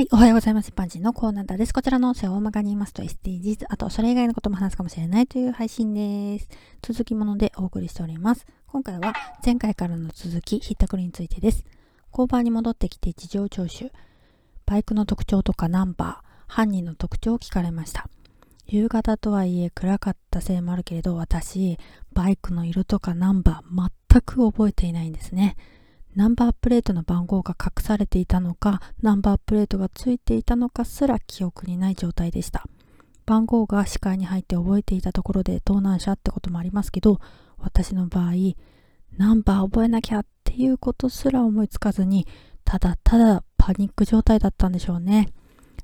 はい、おはようございます。一般人のコーナーです。こちらの音声を大まかに言いますと SDGs、あとそれ以外のことも話すかもしれないという配信です。続きものでお送りしております。今回は前回からの続き、ひったくりについてです。交番に戻ってきて事情聴取。バイクの特徴とかナンバー、犯人の特徴を聞かれました。夕方とはいえ暗かったせいもあるけれど、私、バイクの色とかナンバー全く覚えていないんですね。ナンバープレートの番号が隠されていたのか、ナンバープレートがついていたのかすら記憶にない状態でした。番号が視界に入って覚えていたところで盗難車ってこともありますけど、私の場合、ナンバー覚えなきゃっていうことすら思いつかずに、ただただパニック状態だったんでしょうね。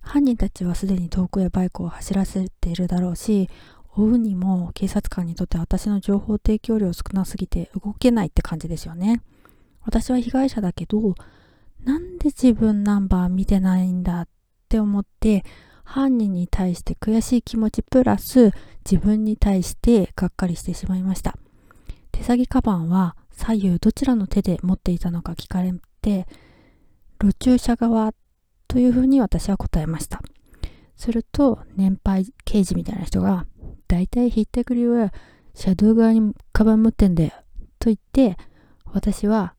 犯人たちはすでに遠くへバイクを走らせているだろうし、追うにも警察官にとって私の情報提供量少なすぎて動けないって感じですよね。私は被害者だけど、なんで自分ナンバー見てないんだって思って、犯人に対して悔しい気持ちプラス自分に対してがっかりしてしまいました。手提げカバンは左右どちらの手で持っていたのか聞かれて、路駐車側というふうに私は答えました。すると、年配刑事みたいな人が、だいたいひったくりは車道側にカバン持ってんだよ。と言って、私は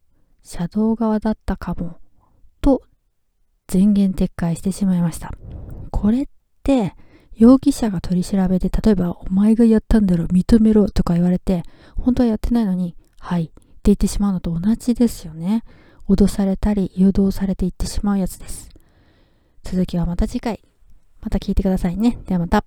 車道側だったかも、と前言撤回してしまいました。これって、容疑者が取り調べで、例えば、お前がやったんだろ、認めろとか言われて、本当はやってないのに、はい、って言ってしまうのと同じですよね。脅されたり、誘導されていってしまうやつです。続きはまた次回。また聞いてくださいね。ではまた。